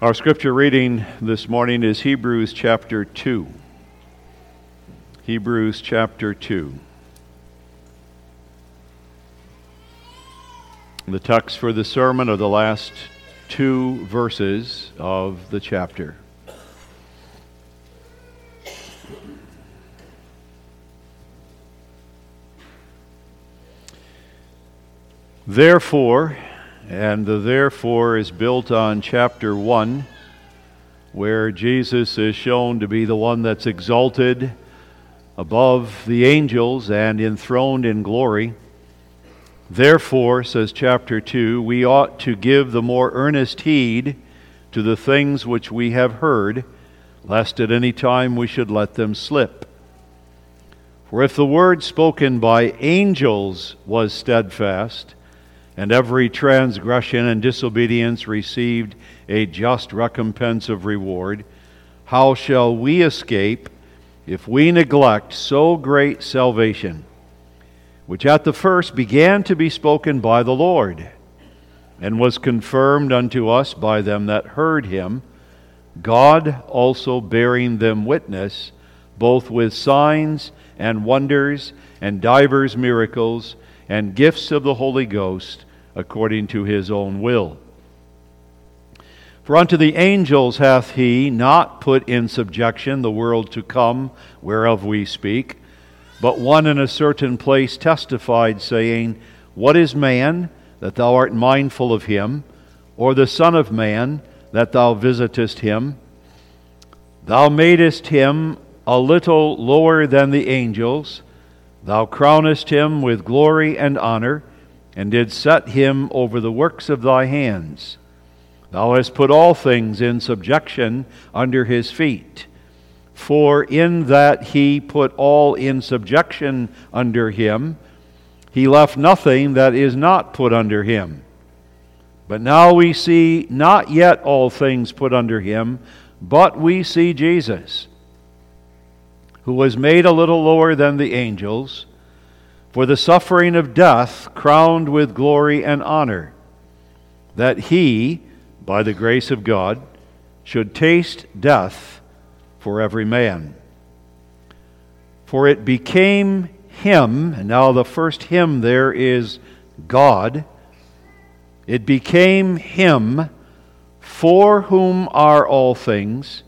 Our scripture reading this morning is Hebrews chapter 2. Hebrews chapter 2. The text for the sermon are the last two verses of the chapter. Therefore, and the therefore is built on chapter 1, where Jesus is shown to be the one that's exalted above the angels and enthroned in glory. Therefore, says chapter 2, we ought to give the more earnest heed to the things which we have heard, lest at any time we should let them slip. For if the word spoken by angels was steadfast, and every transgression and disobedience received a just recompense of reward, how shall we escape if we neglect so great salvation, which at the first began to be spoken by the Lord, and was confirmed unto us by them that heard him, God also bearing them witness, both with signs and wonders and divers miracles and gifts of the Holy Ghost according to his own will. For unto the angels hath he not put in subjection the world to come, whereof we speak, but one in a certain place testified, saying, What is man, that thou art mindful of him, or the Son of Man, that thou visitest him? Thou madest him a little lower than the angels, thou crownest him with glory and honor and did set him over the works of thy hands. Thou hast put all things in subjection under his feet. For in that he put all in subjection under him, he left nothing that is not put under him. But now we see not yet all things put under him, but we see Jesus, who was made a little lower than the angels for the suffering of death, crowned with glory and honor, that he, by the grace of God, should taste death for every man. For it became him, and now the first him there is God. It became him for whom are all things,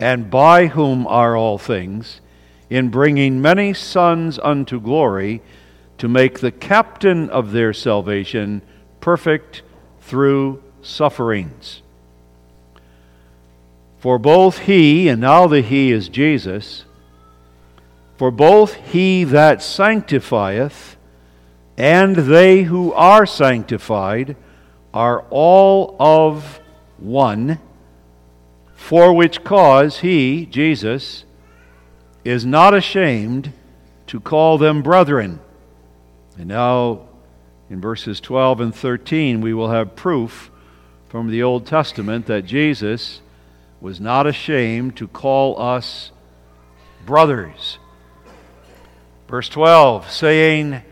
and by whom are all things, in bringing many sons unto glory to make the captain of their salvation perfect through sufferings. For both he, and now the he is Jesus, for both he that sanctifieth and they who are sanctified are all of one, for which cause he, Jesus, is not ashamed to call them brethren. And now, in verses 12 and 13, we will have proof from the Old Testament that Jesus was not ashamed to call us brothers. Verse 12, saying,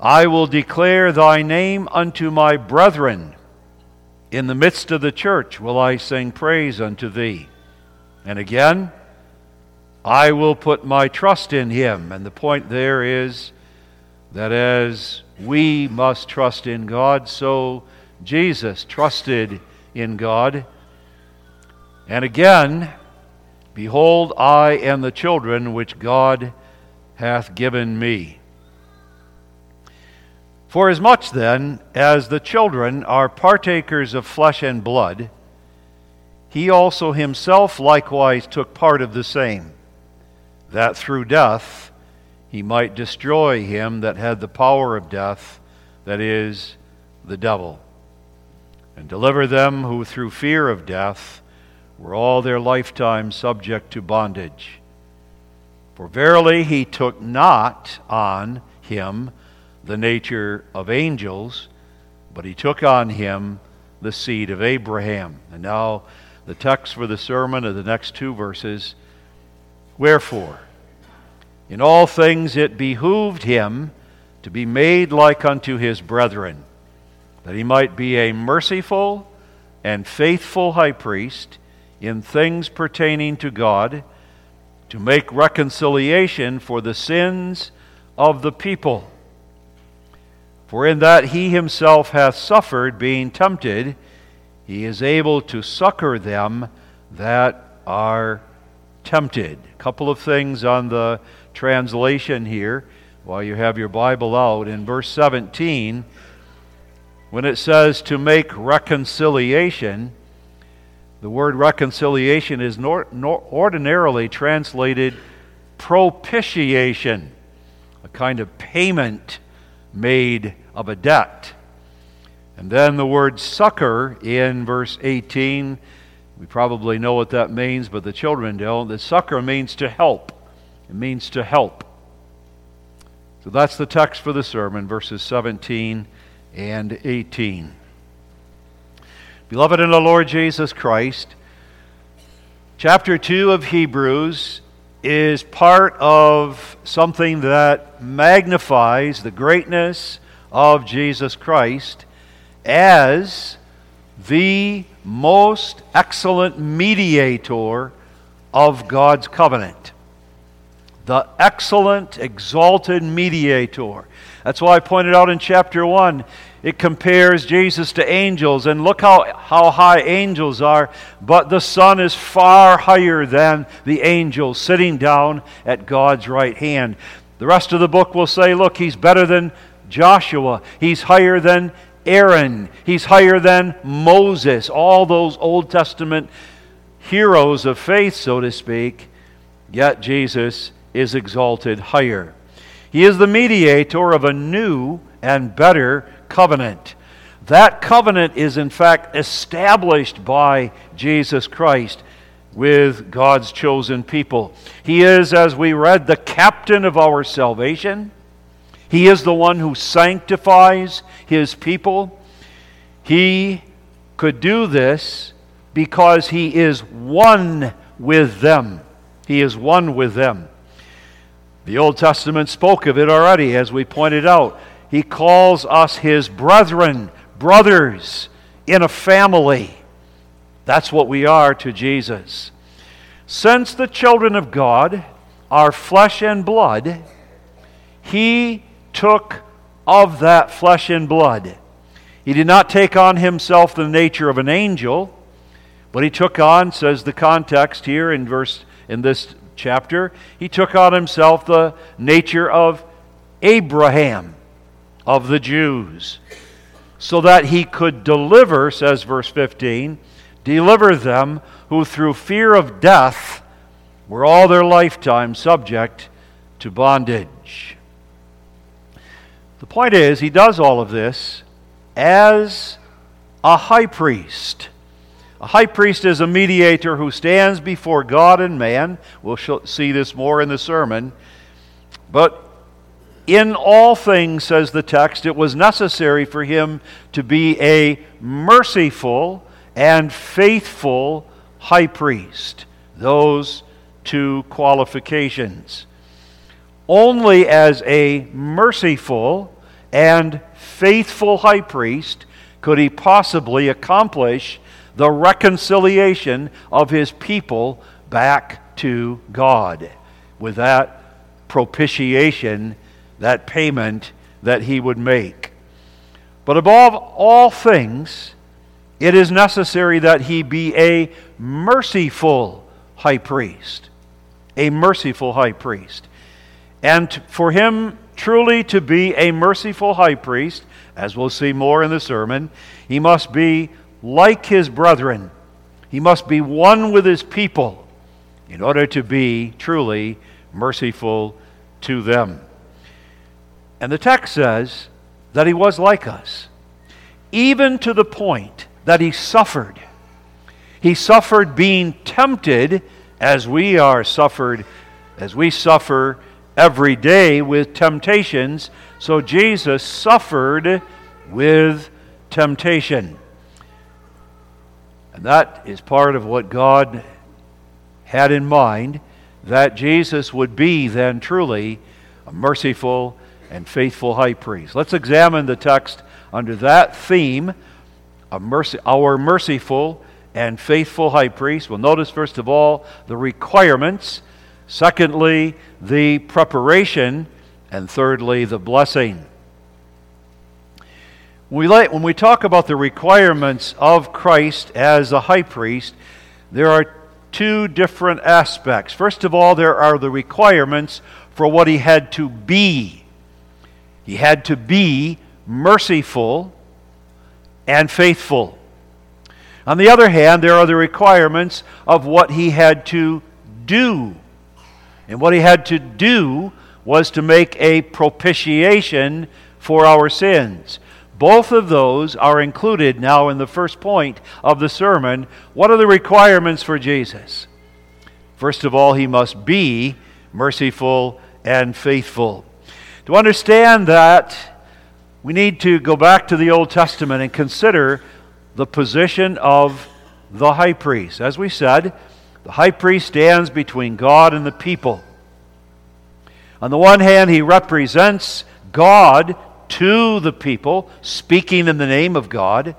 I will declare thy name unto my brethren. In the midst of the church will I sing praise unto thee. And again, I will put my trust in him. And the point there is that as we must trust in God, so Jesus trusted in God. And again, behold, I am the children which God hath given me. For as much then as the children are partakers of flesh and blood, he also himself likewise took part of the same, that through death he might destroy him that had the power of death, that is, the devil, and deliver them who through fear of death were all their lifetime subject to bondage. For verily he took not on him the nature of angels, but he took on him the seed of Abraham. And now the text for the sermon of the next two verses. Wherefore, in all things it behooved him to be made like unto his brethren, that he might be a merciful and faithful high priest in things pertaining to God to make reconciliation for the sins of the people. For in that he himself hath suffered, being tempted, he is able to succor them that are tempted. A couple of things on the translation here while you have your Bible out. In verse 17, when it says to make reconciliation, the word reconciliation is nor, nor ordinarily translated propitiation, a kind of payment made of a debt. And then the word succor in verse 18, we probably know what that means, but the children don't. The succor means to help. It means to help. So that's the text for the sermon, verses 17 and 18. Beloved in the Lord Jesus Christ, chapter 2 of Hebrews is part of something that magnifies the greatness of Jesus Christ as the most excellent mediator of God's covenant. The excellent, exalted mediator. That's why I pointed out in chapter 1 it compares Jesus to angels, and look how, how high angels are, but the Son is far higher than the angels, sitting down at God's right hand. The rest of the book will say, look, he's better than Joshua, he's higher than Aaron, he's higher than Moses, all those Old Testament heroes of faith, so to speak, yet Jesus is exalted higher. He is the mediator of a new and better covenant. That covenant is, in fact, established by Jesus Christ with God's chosen people. He is, as we read, the captain of our salvation. He is the one who sanctifies his people. He could do this because he is one with them. He is one with them. The Old Testament spoke of it already, as we pointed out. He calls us his brethren, brothers in a family. That's what we are to Jesus. Since the children of God are flesh and blood, he took of that flesh and blood. He did not take on himself the nature of an angel, but he took on, says the context here in verse in this chapter, he took on himself the nature of Abraham of the Jews, so that he could deliver, says verse 15, deliver them who through fear of death were all their lifetime subject to bondage. The point is, he does all of this as a high priest. A high priest is a mediator who stands before God and man. We'll see this more in the sermon. But in all things, says the text, it was necessary for him to be a merciful and faithful high priest. Those two qualifications. Only as a merciful and faithful high priest could he possibly accomplish the reconciliation of his people back to God. With that propitiation that payment that he would make. But above all things, it is necessary that he be a merciful high priest. A merciful high priest. And for him truly to be a merciful high priest, as we'll see more in the sermon, he must be like his brethren. He must be one with his people in order to be truly merciful to them. And the text says that he was like us, even to the point that he suffered. He suffered being tempted as we are suffered, as we suffer every day with temptations. So Jesus suffered with temptation. And that is part of what God had in mind that Jesus would be then truly a merciful and faithful high priest. Let's examine the text under that theme mercy, our merciful and faithful high priest. Well, notice first of all the requirements, secondly, the preparation, and thirdly, the blessing. When we, when we talk about the requirements of Christ as a high priest, there are two different aspects. First of all, there are the requirements for what he had to be. He had to be merciful and faithful. On the other hand, there are the requirements of what he had to do. And what he had to do was to make a propitiation for our sins. Both of those are included now in the first point of the sermon. What are the requirements for Jesus? First of all, he must be merciful and faithful. To understand that, we need to go back to the Old Testament and consider the position of the high priest. As we said, the high priest stands between God and the people. On the one hand, he represents God to the people, speaking in the name of God.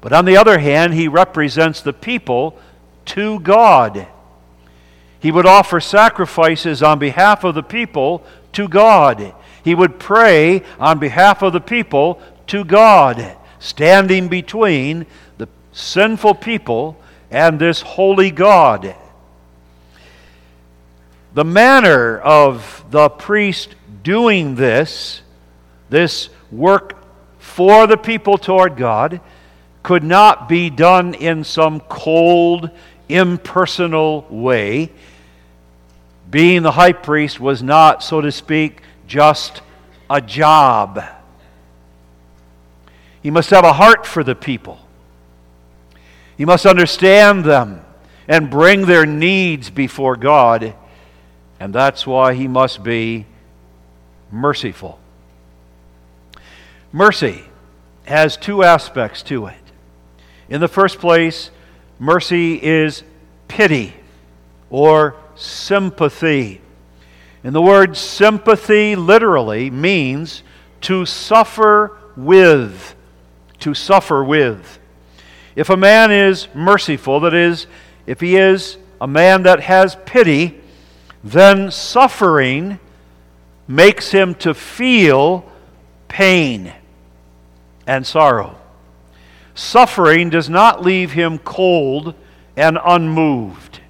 But on the other hand, he represents the people to God. He would offer sacrifices on behalf of the people to God. He would pray on behalf of the people to God, standing between the sinful people and this holy God. The manner of the priest doing this, this work for the people toward God, could not be done in some cold, impersonal way. Being the high priest was not, so to speak, just a job. He must have a heart for the people. He must understand them and bring their needs before God. And that's why he must be merciful. Mercy has two aspects to it. In the first place, mercy is pity or sympathy. And the word sympathy literally means to suffer with. To suffer with. If a man is merciful, that is, if he is a man that has pity, then suffering makes him to feel pain and sorrow. Suffering does not leave him cold and unmoved.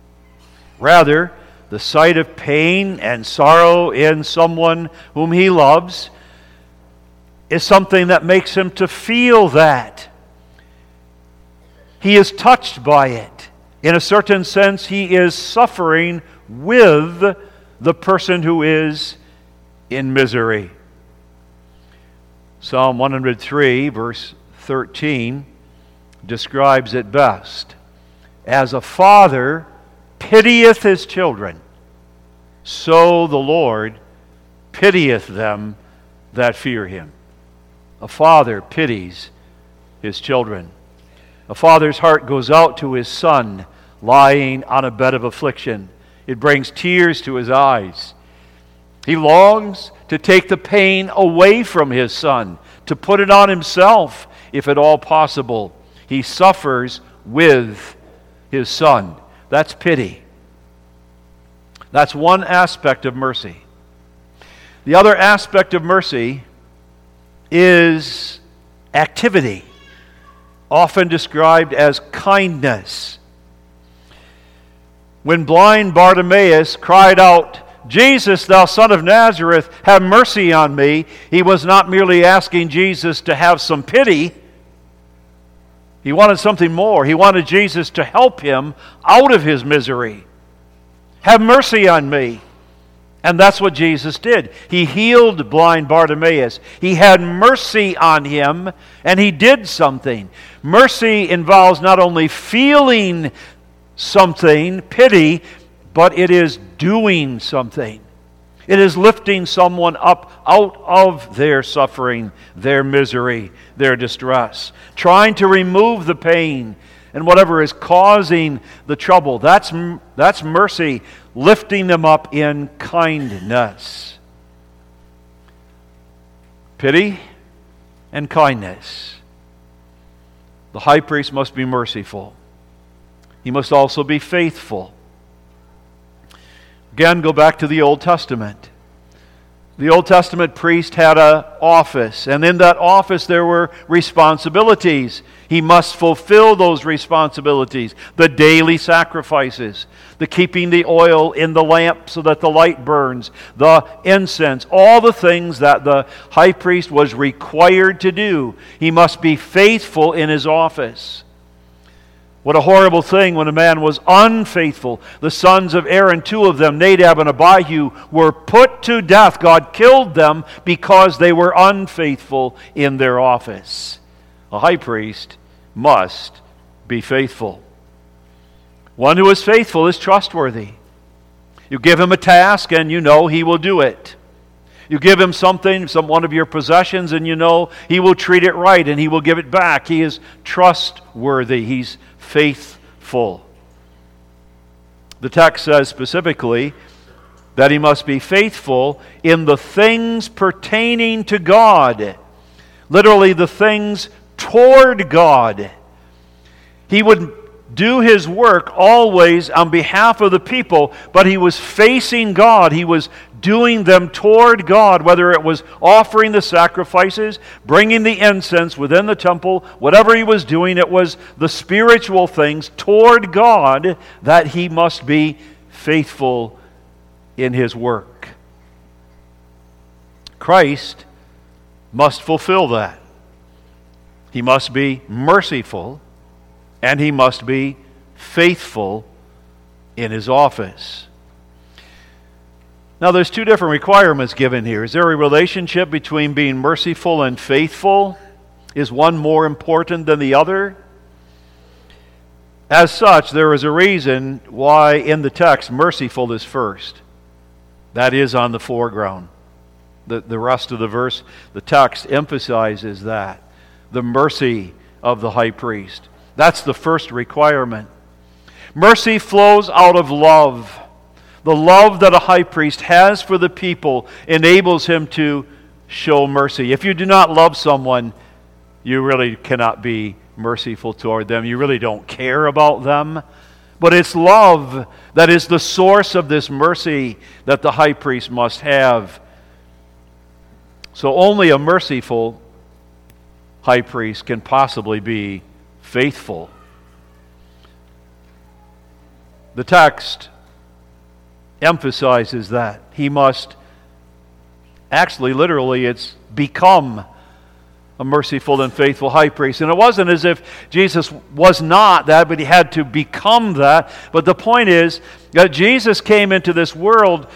Rather, the sight of pain and sorrow in someone whom he loves is something that makes him to feel that. He is touched by it. In a certain sense, he is suffering with the person who is in misery. Psalm 103, verse 13, describes it best. As a father pitieth his children, so the Lord pitieth them that fear him. A father pities his children. A father's heart goes out to his son lying on a bed of affliction. It brings tears to his eyes. He longs to take the pain away from his son, to put it on himself, if at all possible. He suffers with his son. That's pity. That's one aspect of mercy. The other aspect of mercy is activity, often described as kindness. When blind Bartimaeus cried out, Jesus, thou son of Nazareth, have mercy on me, he was not merely asking Jesus to have some pity. He wanted something more. He wanted Jesus to help him out of his misery. Have mercy on me. And that's what Jesus did. He healed blind Bartimaeus. He had mercy on him, and he did something. Mercy involves not only feeling something, pity, but it is doing something. It is lifting someone up out of their suffering, their misery, their distress, trying to remove the pain and whatever is causing the trouble. That's, that's mercy, lifting them up in kindness. Pity and kindness. the high priest must be merciful. He must also be faithful. Again, go back to the Old Testament. The Old Testament priest had an office, and in that office there were responsibilities. He must fulfill those responsibilities the daily sacrifices, the keeping the oil in the lamp so that the light burns, the incense, all the things that the high priest was required to do. He must be faithful in his office. What a horrible thing when a man was unfaithful. The sons of Aaron, two of them, Nadab and Abihu, were put to death. God killed them because they were unfaithful in their office. A high priest must be faithful. One who is faithful is trustworthy. You give him a task and you know he will do it. You give him something, some one of your possessions, and you know he will treat it right and he will give it back. He is trustworthy. He's faithful. The text says specifically that he must be faithful in the things pertaining to God, literally, the things toward God. He would do his work always on behalf of the people, but he was facing God. He was doing them toward God, whether it was offering the sacrifices, bringing the incense within the temple, whatever he was doing, it was the spiritual things toward God that he must be faithful in his work. Christ must fulfill that. He must be merciful and he must be faithful in his office. Now, there's two different requirements given here. Is there a relationship between being merciful and faithful? Is one more important than the other? As such, there is a reason why in the text merciful is first. That is on the foreground. The, the rest of the verse, the text emphasizes that the mercy of the high priest. That's the first requirement. Mercy flows out of love. The love that a high priest has for the people enables him to show mercy. If you do not love someone, you really cannot be merciful toward them. You really don't care about them. But it's love that is the source of this mercy that the high priest must have. So only a merciful high priest can possibly be faithful. The text emphasizes that. He must, actually, literally, it's become a merciful and faithful high priest. And it wasn't as if Jesus was not that, but he had to become that. But the point is that Jesus came into this world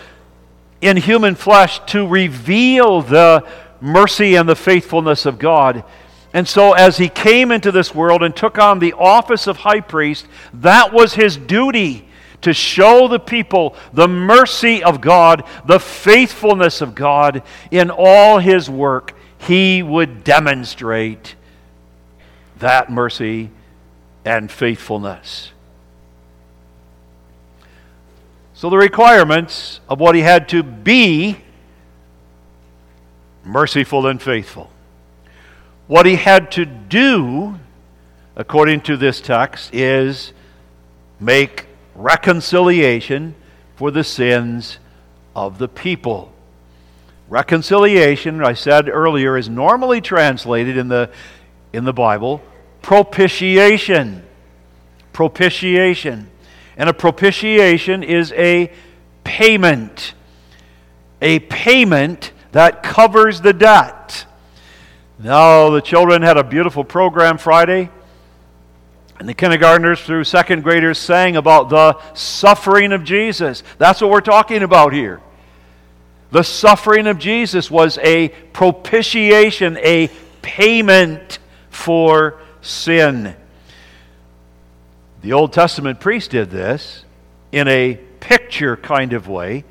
in human flesh to reveal the mercy and the faithfulness of God. And so, as he came into this world and took on the office of high priest, that was his duty to show the people the mercy of God, the faithfulness of God in all his work. He would demonstrate that mercy and faithfulness. So, the requirements of what he had to be merciful and faithful. What he had to do, according to this text, is make reconciliation for the sins of the people. Reconciliation, I said earlier, is normally translated in the, in the Bible propitiation. Propitiation. And a propitiation is a payment. A payment that covers the debt. Now, the children had a beautiful program Friday. And the kindergartners through second graders sang about the suffering of Jesus. That's what we're talking about here. The suffering of Jesus was a propitiation, a payment for sin. The Old Testament priest did this in a picture kind of way.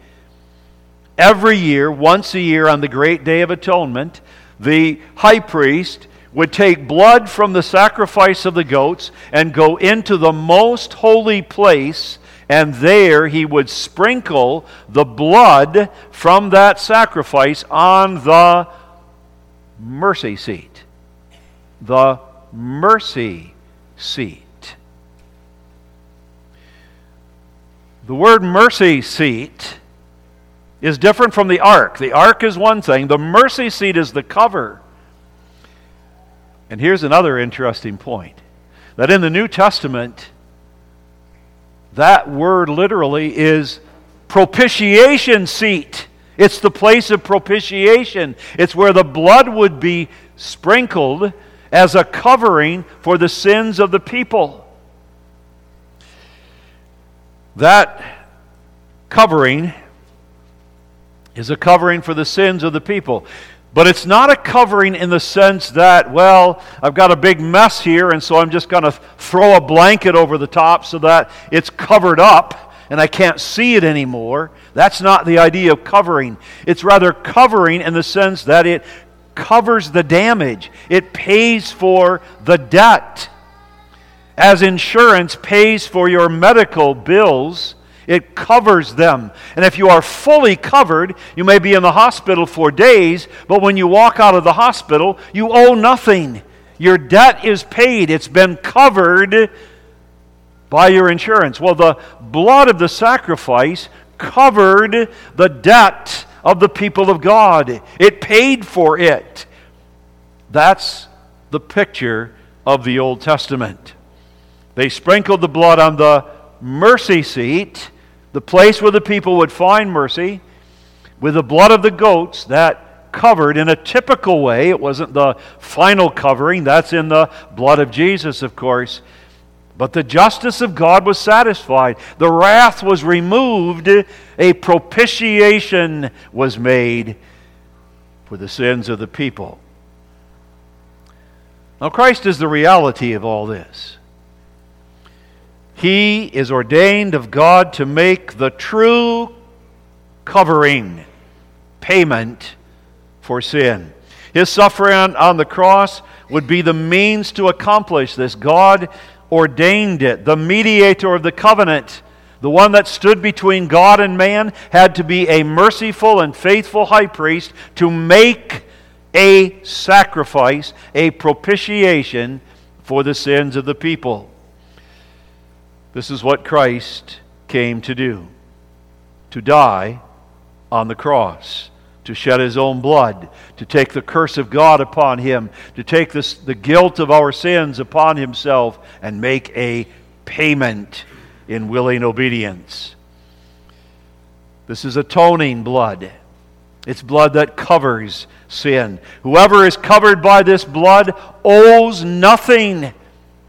Every year, once a year on the great day of atonement, the high priest would take blood from the sacrifice of the goats and go into the most holy place, and there he would sprinkle the blood from that sacrifice on the mercy seat. The mercy seat. The word mercy seat is different from the ark. The ark is one thing, the mercy seat is the cover. And here's another interesting point that in the New Testament, that word literally is propitiation seat. It's the place of propitiation. It's where the blood would be sprinkled as a covering for the sins of the people. That covering is a covering for the sins of the people. But it's not a covering in the sense that, well, I've got a big mess here, and so I'm just going to throw a blanket over the top so that it's covered up and I can't see it anymore. That's not the idea of covering. It's rather covering in the sense that it covers the damage, it pays for the debt. As insurance pays for your medical bills, it covers them. And if you are fully covered, you may be in the hospital for days, but when you walk out of the hospital, you owe nothing. Your debt is paid, it's been covered by your insurance. Well, the blood of the sacrifice covered the debt of the people of God, it paid for it. That's the picture of the Old Testament. They sprinkled the blood on the mercy seat, the place where the people would find mercy, with the blood of the goats that covered in a typical way. It wasn't the final covering, that's in the blood of Jesus, of course. But the justice of God was satisfied. The wrath was removed. A propitiation was made for the sins of the people. Now, Christ is the reality of all this. He is ordained of God to make the true covering payment for sin. His suffering on the cross would be the means to accomplish this. God ordained it. The mediator of the covenant, the one that stood between God and man, had to be a merciful and faithful high priest to make a sacrifice, a propitiation for the sins of the people. This is what Christ came to do to die on the cross to shed his own blood, to take the curse of God upon him, to take this, the guilt of our sins upon himself, and make a payment in willing obedience. This is atoning blood. It's blood that covers sin. Whoever is covered by this blood owes nothing.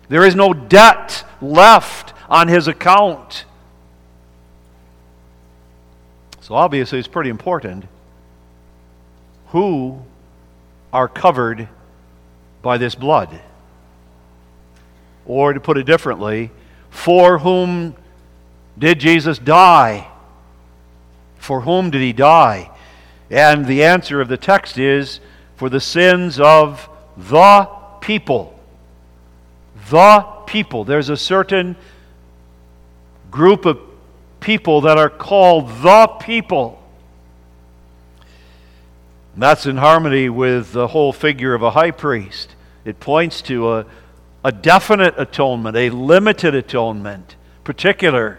There is no debt left on his account. So, obviously, it's pretty important who are covered by this blood. Or to put it differently, for whom did Jesus die? For whom did he die? And the answer of the text is for the sins of the people. The people. There's a certain group of people that are called the people. And that's in harmony with the whole figure of a high priest. It points to a, a definite atonement, a limited atonement, particular.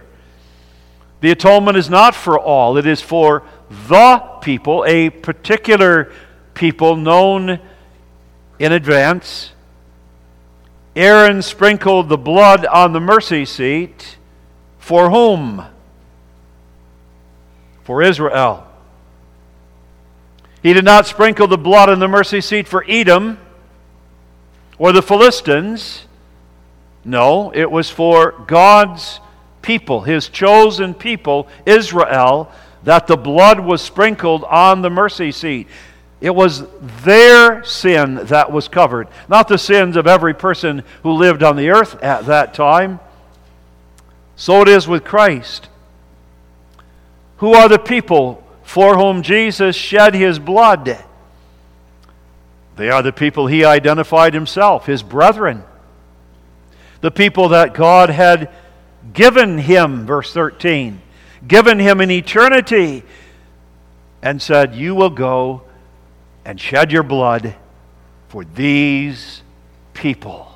The atonement is not for all, it is for the people, a particular people known in advance. Aaron sprinkled the blood on the mercy seat. For whom? For Israel. He did not sprinkle the blood on the mercy seat for Edom or the Philistines. No, it was for God's people, his chosen people, Israel, that the blood was sprinkled on the mercy seat. It was their sin that was covered, not the sins of every person who lived on the earth at that time. So it is with Christ. Who are the people for whom Jesus shed his blood. They are the people he identified himself, his brethren. The people that God had given him, verse 13, given him in eternity, and said, You will go and shed your blood for these people.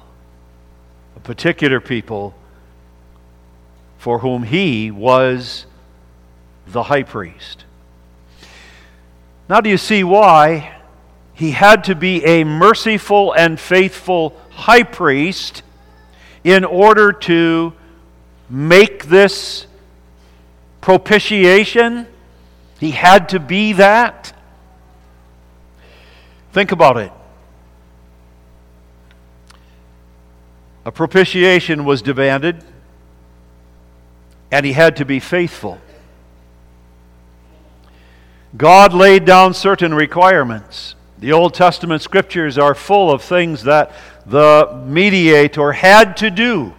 A particular people for whom he was the high priest. Now, do you see why he had to be a merciful and faithful high priest in order to make this propitiation? He had to be that. Think about it. A propitiation was demanded, and he had to be faithful. God laid down certain requirements. The Old Testament scriptures are full of things that the mediator had to do.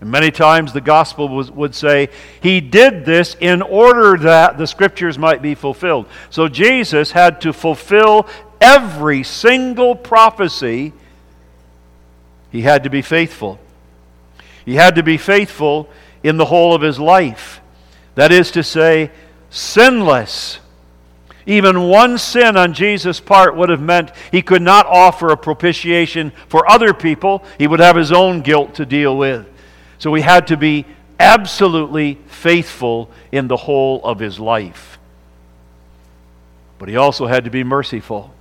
And many times the gospel was, would say, He did this in order that the scriptures might be fulfilled. So Jesus had to fulfill every single prophecy he had to be faithful. He had to be faithful in the whole of his life. That is to say, sinless. Even one sin on Jesus' part would have meant he could not offer a propitiation for other people. He would have his own guilt to deal with. So he had to be absolutely faithful in the whole of his life. But he also had to be merciful.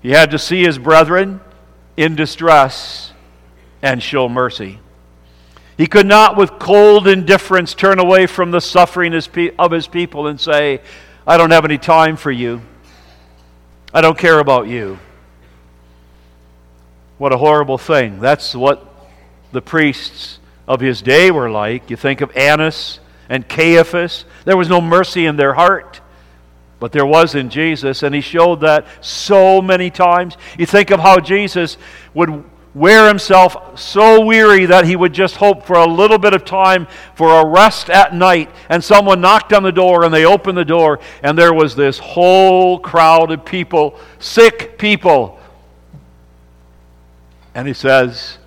He had to see his brethren in distress and show mercy. He could not, with cold indifference, turn away from the suffering of his people and say, I don't have any time for you. I don't care about you. What a horrible thing. That's what the priests of his day were like. You think of Annas and Caiaphas. There was no mercy in their heart. But there was in Jesus, and he showed that so many times. You think of how Jesus would wear himself so weary that he would just hope for a little bit of time for a rest at night. And someone knocked on the door, and they opened the door, and there was this whole crowd of people, sick people. And he says,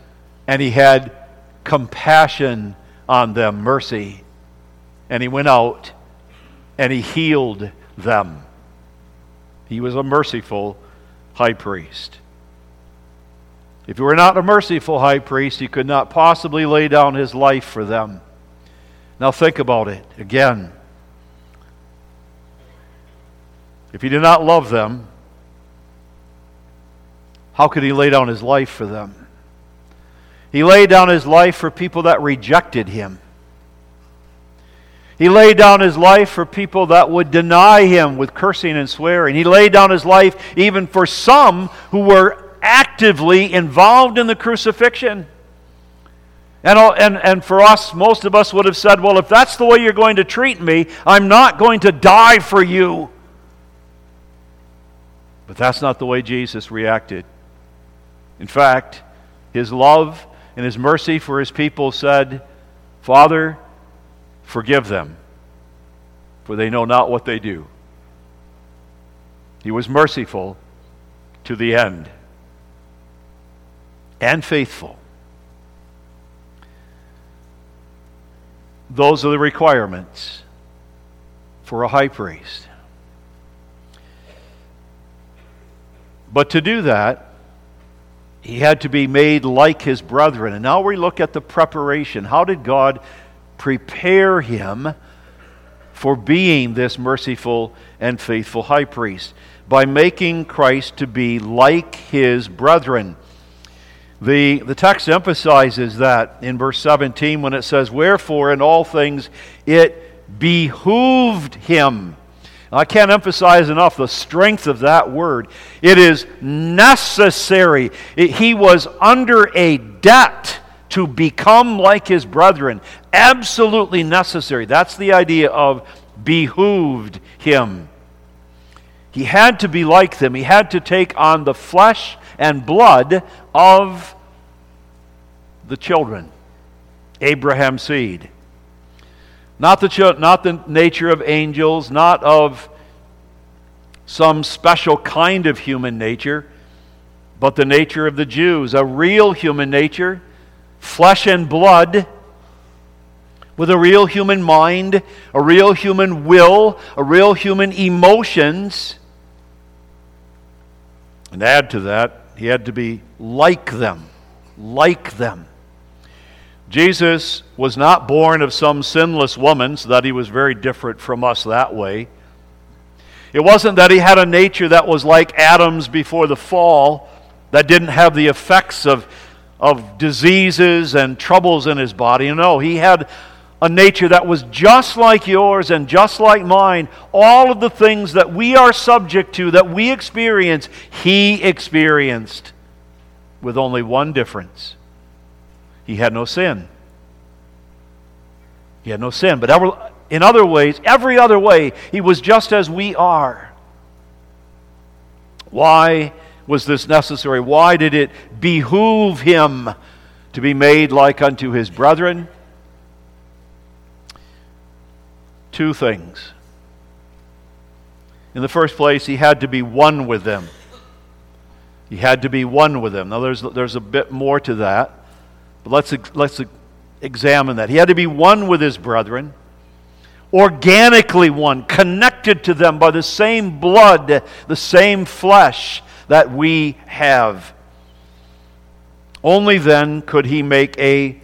and he had compassion on them, mercy. And he went out and he healed them. He was a merciful high priest. If he were not a merciful high priest, he could not possibly lay down his life for them. Now think about it again. If he did not love them, how could he lay down his life for them? He laid down his life for people that rejected him. He laid down his life for people that would deny him with cursing and swearing. He laid down his life even for some who were actively involved in the crucifixion. And, and, and for us, most of us would have said, well, if that's the way you're going to treat me, I'm not going to die for you. But that's not the way Jesus reacted. In fact, his love and his mercy for his people said, Father, Forgive them, for they know not what they do. He was merciful to the end and faithful. Those are the requirements for a high priest. But to do that, he had to be made like his brethren. And now we look at the preparation. How did God prepare him for being this merciful and faithful high priest by making Christ to be like his brethren. The, the text emphasizes that in verse 17 when it says, Wherefore in all things it behooved him. I can't emphasize enough the strength of that word. It is necessary. It, he was under a debt to become like his brethren. Absolutely necessary. That's the idea of behooved him. He had to be like them. He had to take on the flesh and blood of the children, Abraham's seed. Not the, not the nature of angels, not of some special kind of human nature, but the nature of the Jews, a real human nature flesh and blood, with a real human mind, a real human will, a real human emotions. And add to that, he had to be like them. like them. Jesus was not born of some sinless woman, so that he was very different from us that way. It wasn't that he had a nature that was like Adam's before the fall, that didn't have the effects of, of diseases and troubles in his body. No, he had a nature that was just like yours and just like mine. All of the things that we are subject to, that we experience, he experienced with only one difference he had no sin. He had no sin. But in other ways, every other way, he was just as we are. Why was this necessary? Why did it behoove him to be made like unto his brethren? Two things. In the first place, he had to be one with them. He had to be one with them. Now, there's, there's a bit more to that, but let's, let's examine that. He had to be one with his brethren organically one, connected to them by the same blood, the same flesh that we have. Only then could he make a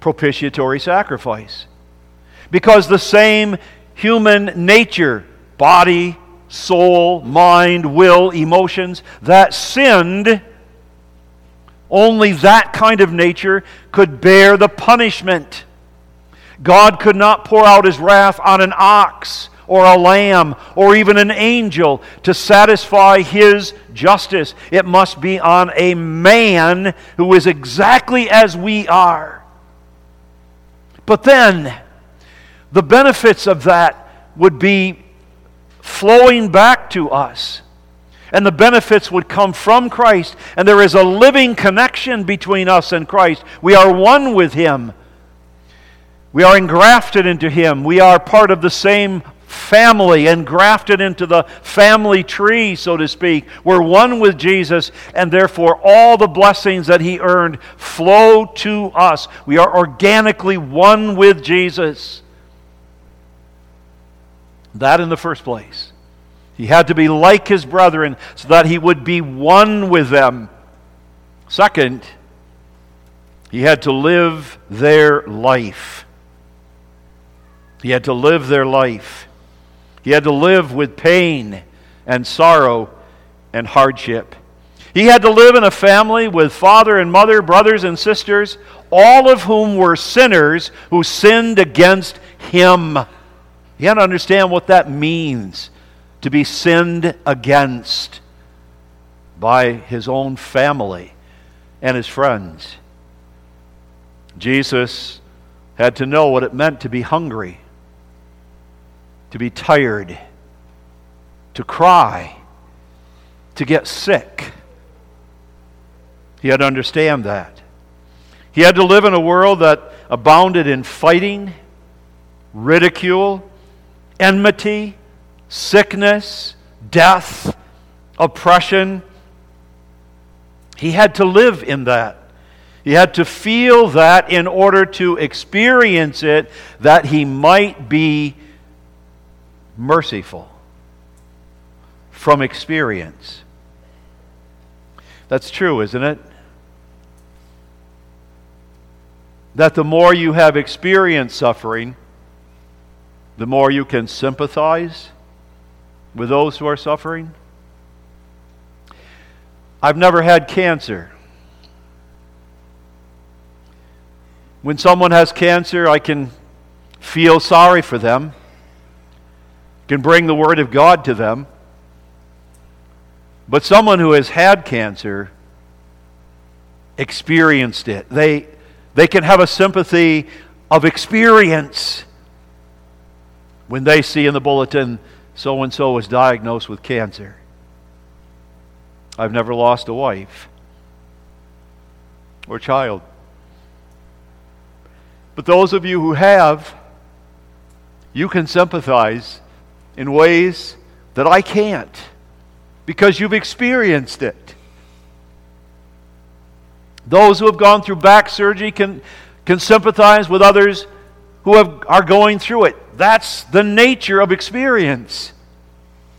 propitiatory sacrifice. Because the same human nature, body, soul, mind, will, emotions, that sinned, only that kind of nature could bear the punishment God could not pour out his wrath on an ox or a lamb or even an angel to satisfy his justice. It must be on a man who is exactly as we are. But then, the benefits of that would be flowing back to us. And the benefits would come from Christ. And there is a living connection between us and Christ. We are one with Him. We are engrafted into Him. We are part of the same family, engrafted into the family tree, so to speak. We're one with Jesus, and therefore all the blessings that He earned flow to us. We are organically one with Jesus. That in the first place. He had to be like His brethren so that He would be one with them. Second, He had to live their life. He had to live their life. He had to live with pain and sorrow and hardship. He had to live in a family with father and mother, brothers and sisters, all of whom were sinners who sinned against him. You had to understand what that means to be sinned against by his own family and his friends. Jesus had to know what it meant to be hungry to be tired, to cry, to get sick. He had to understand that. He had to live in a world that abounded in fighting, ridicule, enmity, sickness, death, oppression. He had to live in that. He had to feel that in order to experience it, that he might be merciful from experience. That's true, isn't it? That the more you have experienced suffering, the more you can sympathize with those who are suffering. I've never had cancer. When someone has cancer, I can feel sorry for them can bring the Word of God to them. But someone who has had cancer experienced it. They, they can have a sympathy of experience when they see in the bulletin so and so was diagnosed with cancer. I've never lost a wife or child. But those of you who have, you can sympathize in ways that I can't because you've experienced it. Those who have gone through back surgery can, can sympathize with others who have, are going through it. That's the nature of experience.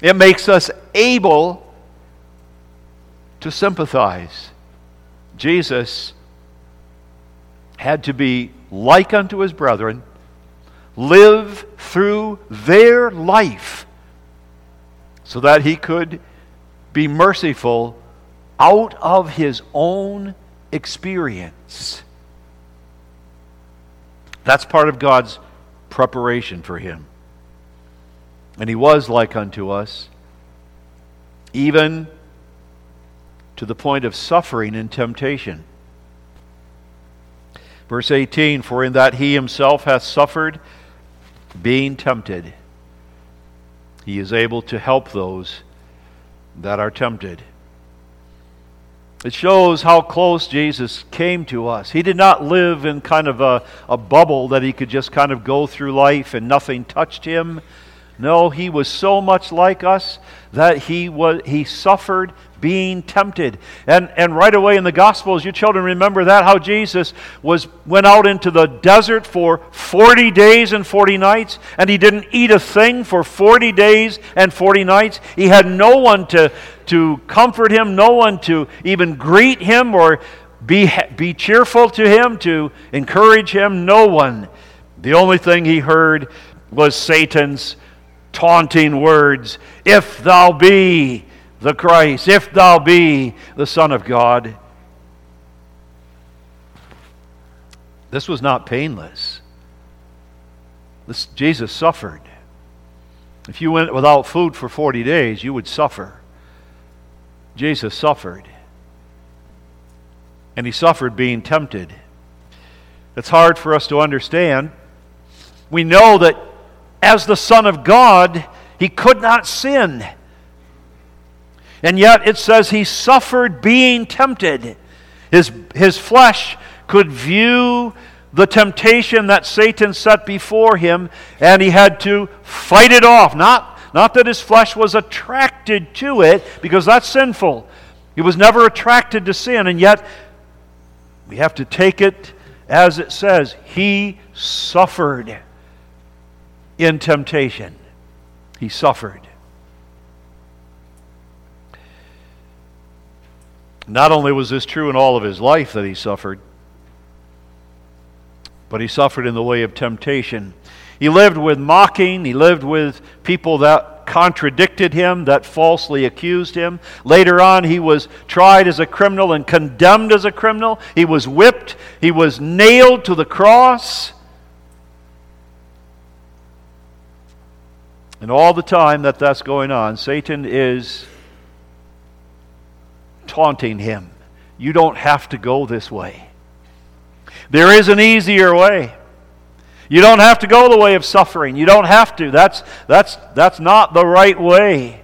It makes us able to sympathize. Jesus had to be like unto his brethren, live through their life, so that he could be merciful out of his own experience. That's part of God's preparation for him. And he was like unto us, even to the point of suffering and temptation. Verse 18 For in that he himself hath suffered, being tempted, he is able to help those that are tempted. It shows how close Jesus came to us. He did not live in kind of a, a bubble that he could just kind of go through life and nothing touched him. No, he was so much like us that he was he suffered being tempted. And, and right away in the Gospels, you children remember that, how Jesus was, went out into the desert for 40 days and 40 nights, and he didn't eat a thing for 40 days and 40 nights. He had no one to, to comfort him, no one to even greet him or be, be cheerful to him, to encourage him, no one. The only thing he heard was Satan's taunting words If thou be the Christ, if thou be the Son of God. This was not painless. This, Jesus suffered. If you went without food for 40 days, you would suffer. Jesus suffered. And he suffered being tempted. It's hard for us to understand. We know that as the Son of God, he could not sin. And yet it says he suffered being tempted. His, his flesh could view the temptation that Satan set before him, and he had to fight it off. Not, not that his flesh was attracted to it, because that's sinful. He was never attracted to sin, and yet we have to take it as it says. He suffered in temptation. He suffered. Not only was this true in all of his life that he suffered, but he suffered in the way of temptation. He lived with mocking, he lived with people that contradicted him, that falsely accused him. Later on, he was tried as a criminal and condemned as a criminal. He was whipped, he was nailed to the cross. And all the time that that's going on, Satan is taunting him. You don't have to go this way. There is an easier way. You don't have to go the way of suffering. You don't have to. That's, that's, that's not the right way.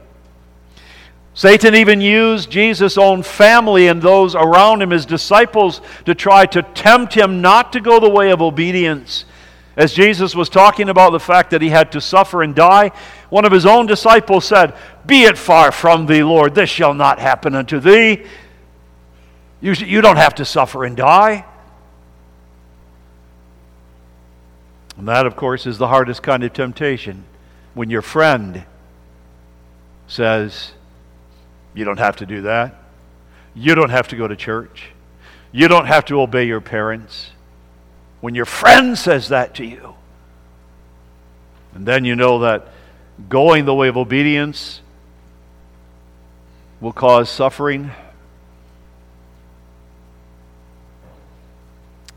Satan even used Jesus' own family and those around him, his disciples, to try to tempt him not to go the way of obedience. As Jesus was talking about the fact that he had to suffer and die, one of his own disciples said, Be it far from thee, Lord, this shall not happen unto thee. You, you don't have to suffer and die. And that, of course, is the hardest kind of temptation. When your friend says, You don't have to do that. You don't have to go to church. You don't have to obey your parents when your friend says that to you. And then you know that going the way of obedience will cause suffering.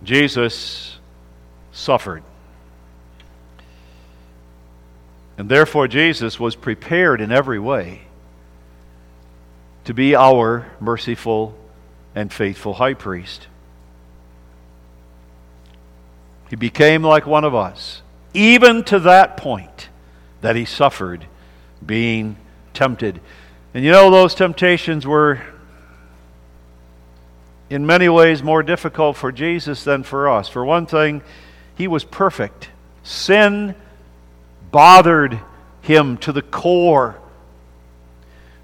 Jesus suffered. And therefore, Jesus was prepared in every way to be our merciful and faithful high priest. He became like one of us, even to that point that he suffered being tempted. And you know, those temptations were in many ways more difficult for Jesus than for us. For one thing, he was perfect. Sin bothered him to the core.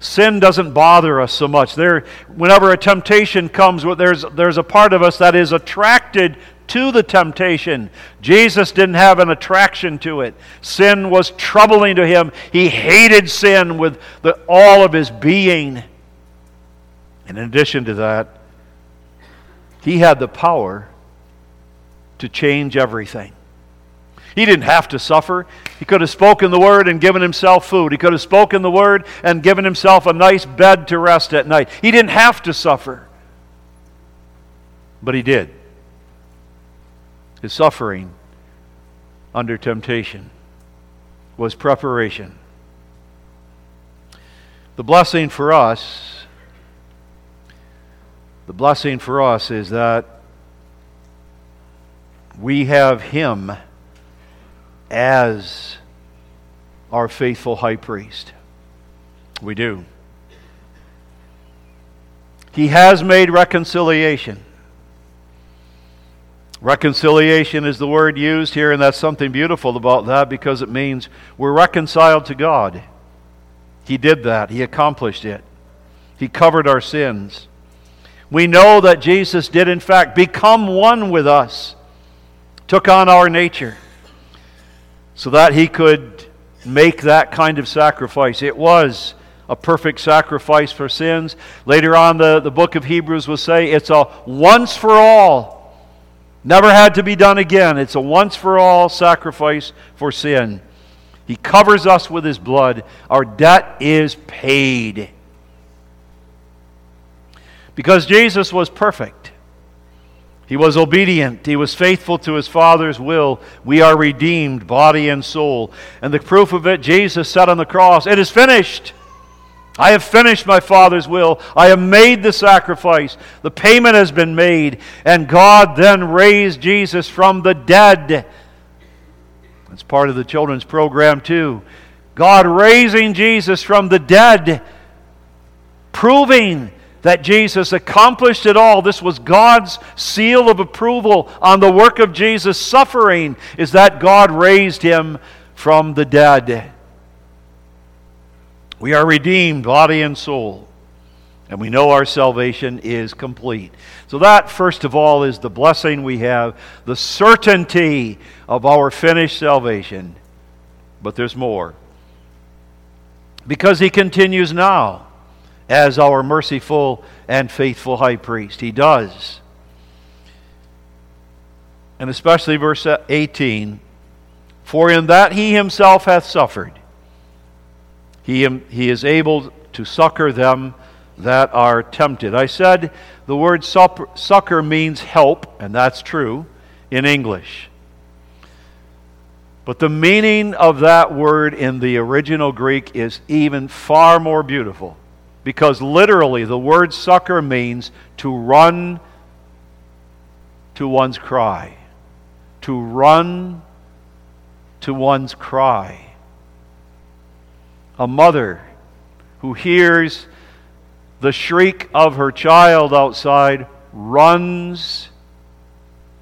Sin doesn't bother us so much. There, whenever a temptation comes, there's, there's a part of us that is attracted to the temptation. Jesus didn't have an attraction to it. Sin was troubling to him. He hated sin with the, all of his being. And in addition to that, He had the power to change everything. He didn't have to suffer. He could have spoken the word and given himself food. He could have spoken the word and given himself a nice bed to rest at night. He didn't have to suffer. But he did. Suffering under temptation was preparation. The blessing for us, the blessing for us is that we have Him as our faithful high priest. We do. He has made reconciliation. Reconciliation is the word used here, and that's something beautiful about that because it means we're reconciled to God. He did that, He accomplished it. He covered our sins. We know that Jesus did, in fact, become one with us, took on our nature, so that He could make that kind of sacrifice. It was a perfect sacrifice for sins. Later on, the, the book of Hebrews will say it's a once for all Never had to be done again. It's a once for all sacrifice for sin. He covers us with his blood. Our debt is paid. Because Jesus was perfect. He was obedient. He was faithful to his Father's will. We are redeemed, body and soul. And the proof of it, Jesus said on the cross, It is finished. I have finished my Father's will. I have made the sacrifice. The payment has been made. And God then raised Jesus from the dead. That's part of the children's program, too. God raising Jesus from the dead, proving that Jesus accomplished it all. This was God's seal of approval on the work of Jesus' suffering, is that God raised him from the dead. We are redeemed, body and soul. And we know our salvation is complete. So, that, first of all, is the blessing we have, the certainty of our finished salvation. But there's more. Because he continues now as our merciful and faithful high priest. He does. And especially verse 18 For in that he himself hath suffered he, he is able to succor them that are tempted. I said the word succor means help, and that's true in English. But the meaning of that word in the original Greek is even far more beautiful. Because literally, the word succor means to run to one's cry. To run to one's cry a mother who hears the shriek of her child outside runs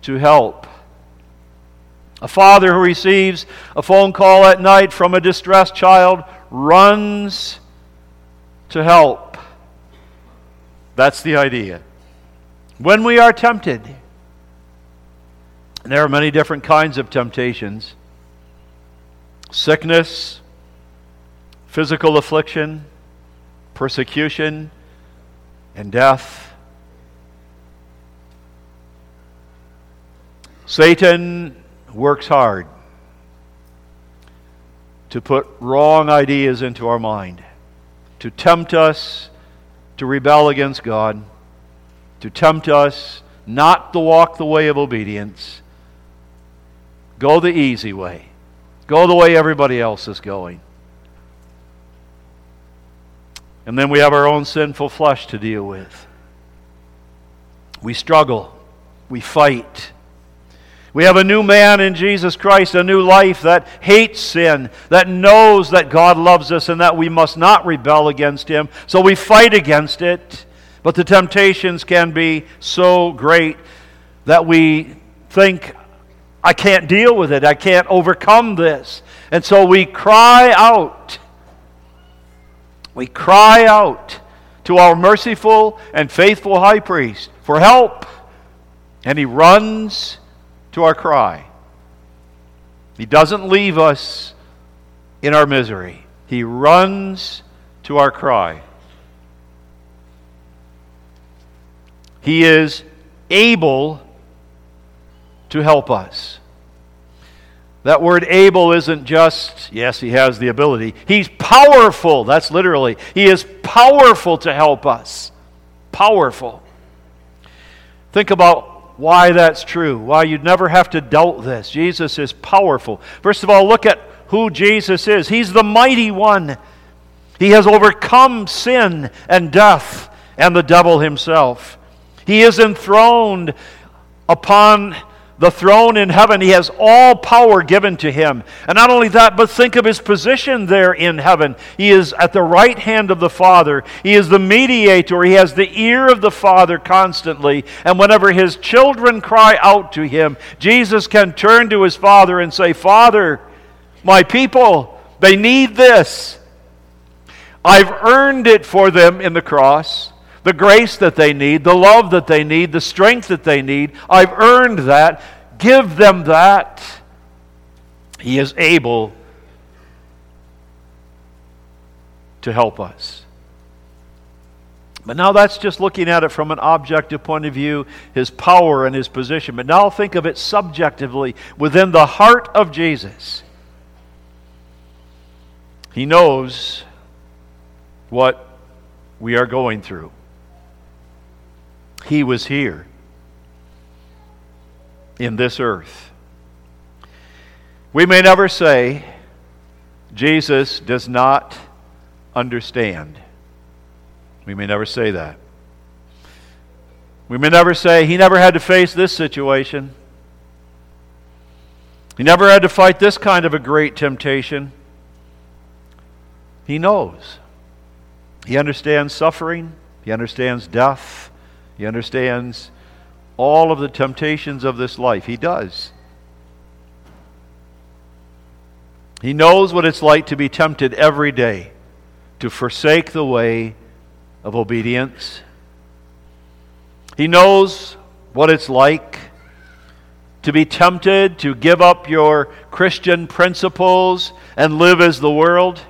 to help. A father who receives a phone call at night from a distressed child runs to help. That's the idea. When we are tempted, there are many different kinds of temptations sickness, physical affliction, persecution, and death. Satan works hard to put wrong ideas into our mind, to tempt us to rebel against God, to tempt us not to walk the way of obedience. Go the easy way. Go the way everybody else is going. And then we have our own sinful flesh to deal with. We struggle. We fight. We have a new man in Jesus Christ, a new life that hates sin, that knows that God loves us and that we must not rebel against Him. So we fight against it. But the temptations can be so great that we think, I can't deal with it. I can't overcome this. And so we cry out we cry out to our merciful and faithful high priest for help, and he runs to our cry. He doesn't leave us in our misery, he runs to our cry. He is able to help us. That word able isn't just, yes, he has the ability. He's powerful. That's literally. He is powerful to help us. Powerful. Think about why that's true, why you'd never have to doubt this. Jesus is powerful. First of all, look at who Jesus is. He's the mighty one. He has overcome sin and death and the devil himself. He is enthroned upon the throne in heaven. He has all power given to him. And not only that, but think of his position there in heaven. He is at the right hand of the Father. He is the mediator. He has the ear of the Father constantly. And whenever his children cry out to him, Jesus can turn to his Father and say, Father, my people, they need this. I've earned it for them in the cross the grace that they need, the love that they need, the strength that they need. I've earned that. Give them that. He is able to help us. But now that's just looking at it from an objective point of view, his power and his position. But now think of it subjectively within the heart of Jesus. He knows what we are going through he was here in this earth. We may never say, Jesus does not understand. We may never say that. We may never say, He never had to face this situation. He never had to fight this kind of a great temptation. He knows. He understands suffering, He understands death, he understands all of the temptations of this life. He does. He knows what it's like to be tempted every day to forsake the way of obedience. He knows what it's like to be tempted to give up your Christian principles and live as the world.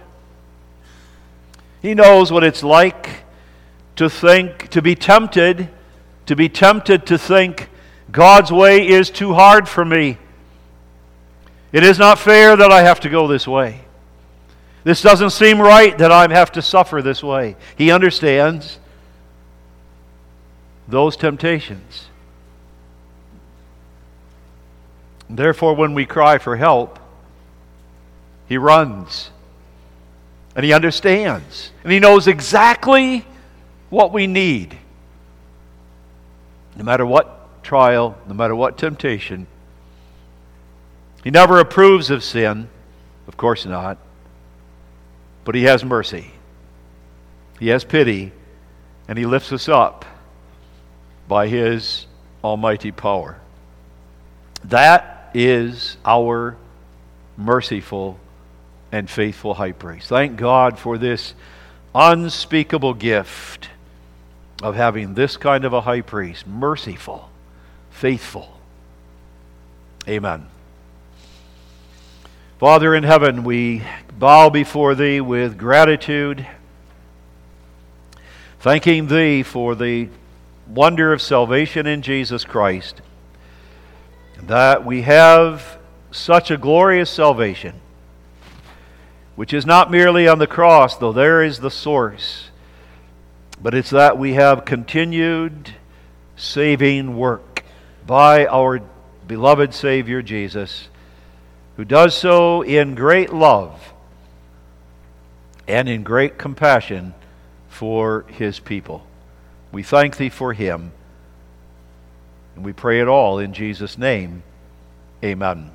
He knows what it's like to think, to be tempted to be tempted to think God's way is too hard for me. It is not fair that I have to go this way. This doesn't seem right that I have to suffer this way. He understands those temptations. Therefore, when we cry for help, he runs. And he understands. And he knows exactly what we need no matter what trial, no matter what temptation. He never approves of sin, of course not, but He has mercy. He has pity, and He lifts us up by His almighty power. That is our merciful and faithful high priest. Thank God for this unspeakable gift of having this kind of a high priest, merciful, faithful. Amen. Father in heaven, we bow before Thee with gratitude, thanking Thee for the wonder of salvation in Jesus Christ, that we have such a glorious salvation, which is not merely on the cross, though there is the source but it's that we have continued saving work by our beloved Savior Jesus, who does so in great love and in great compassion for his people. We thank thee for him, and we pray it all in Jesus' name. Amen.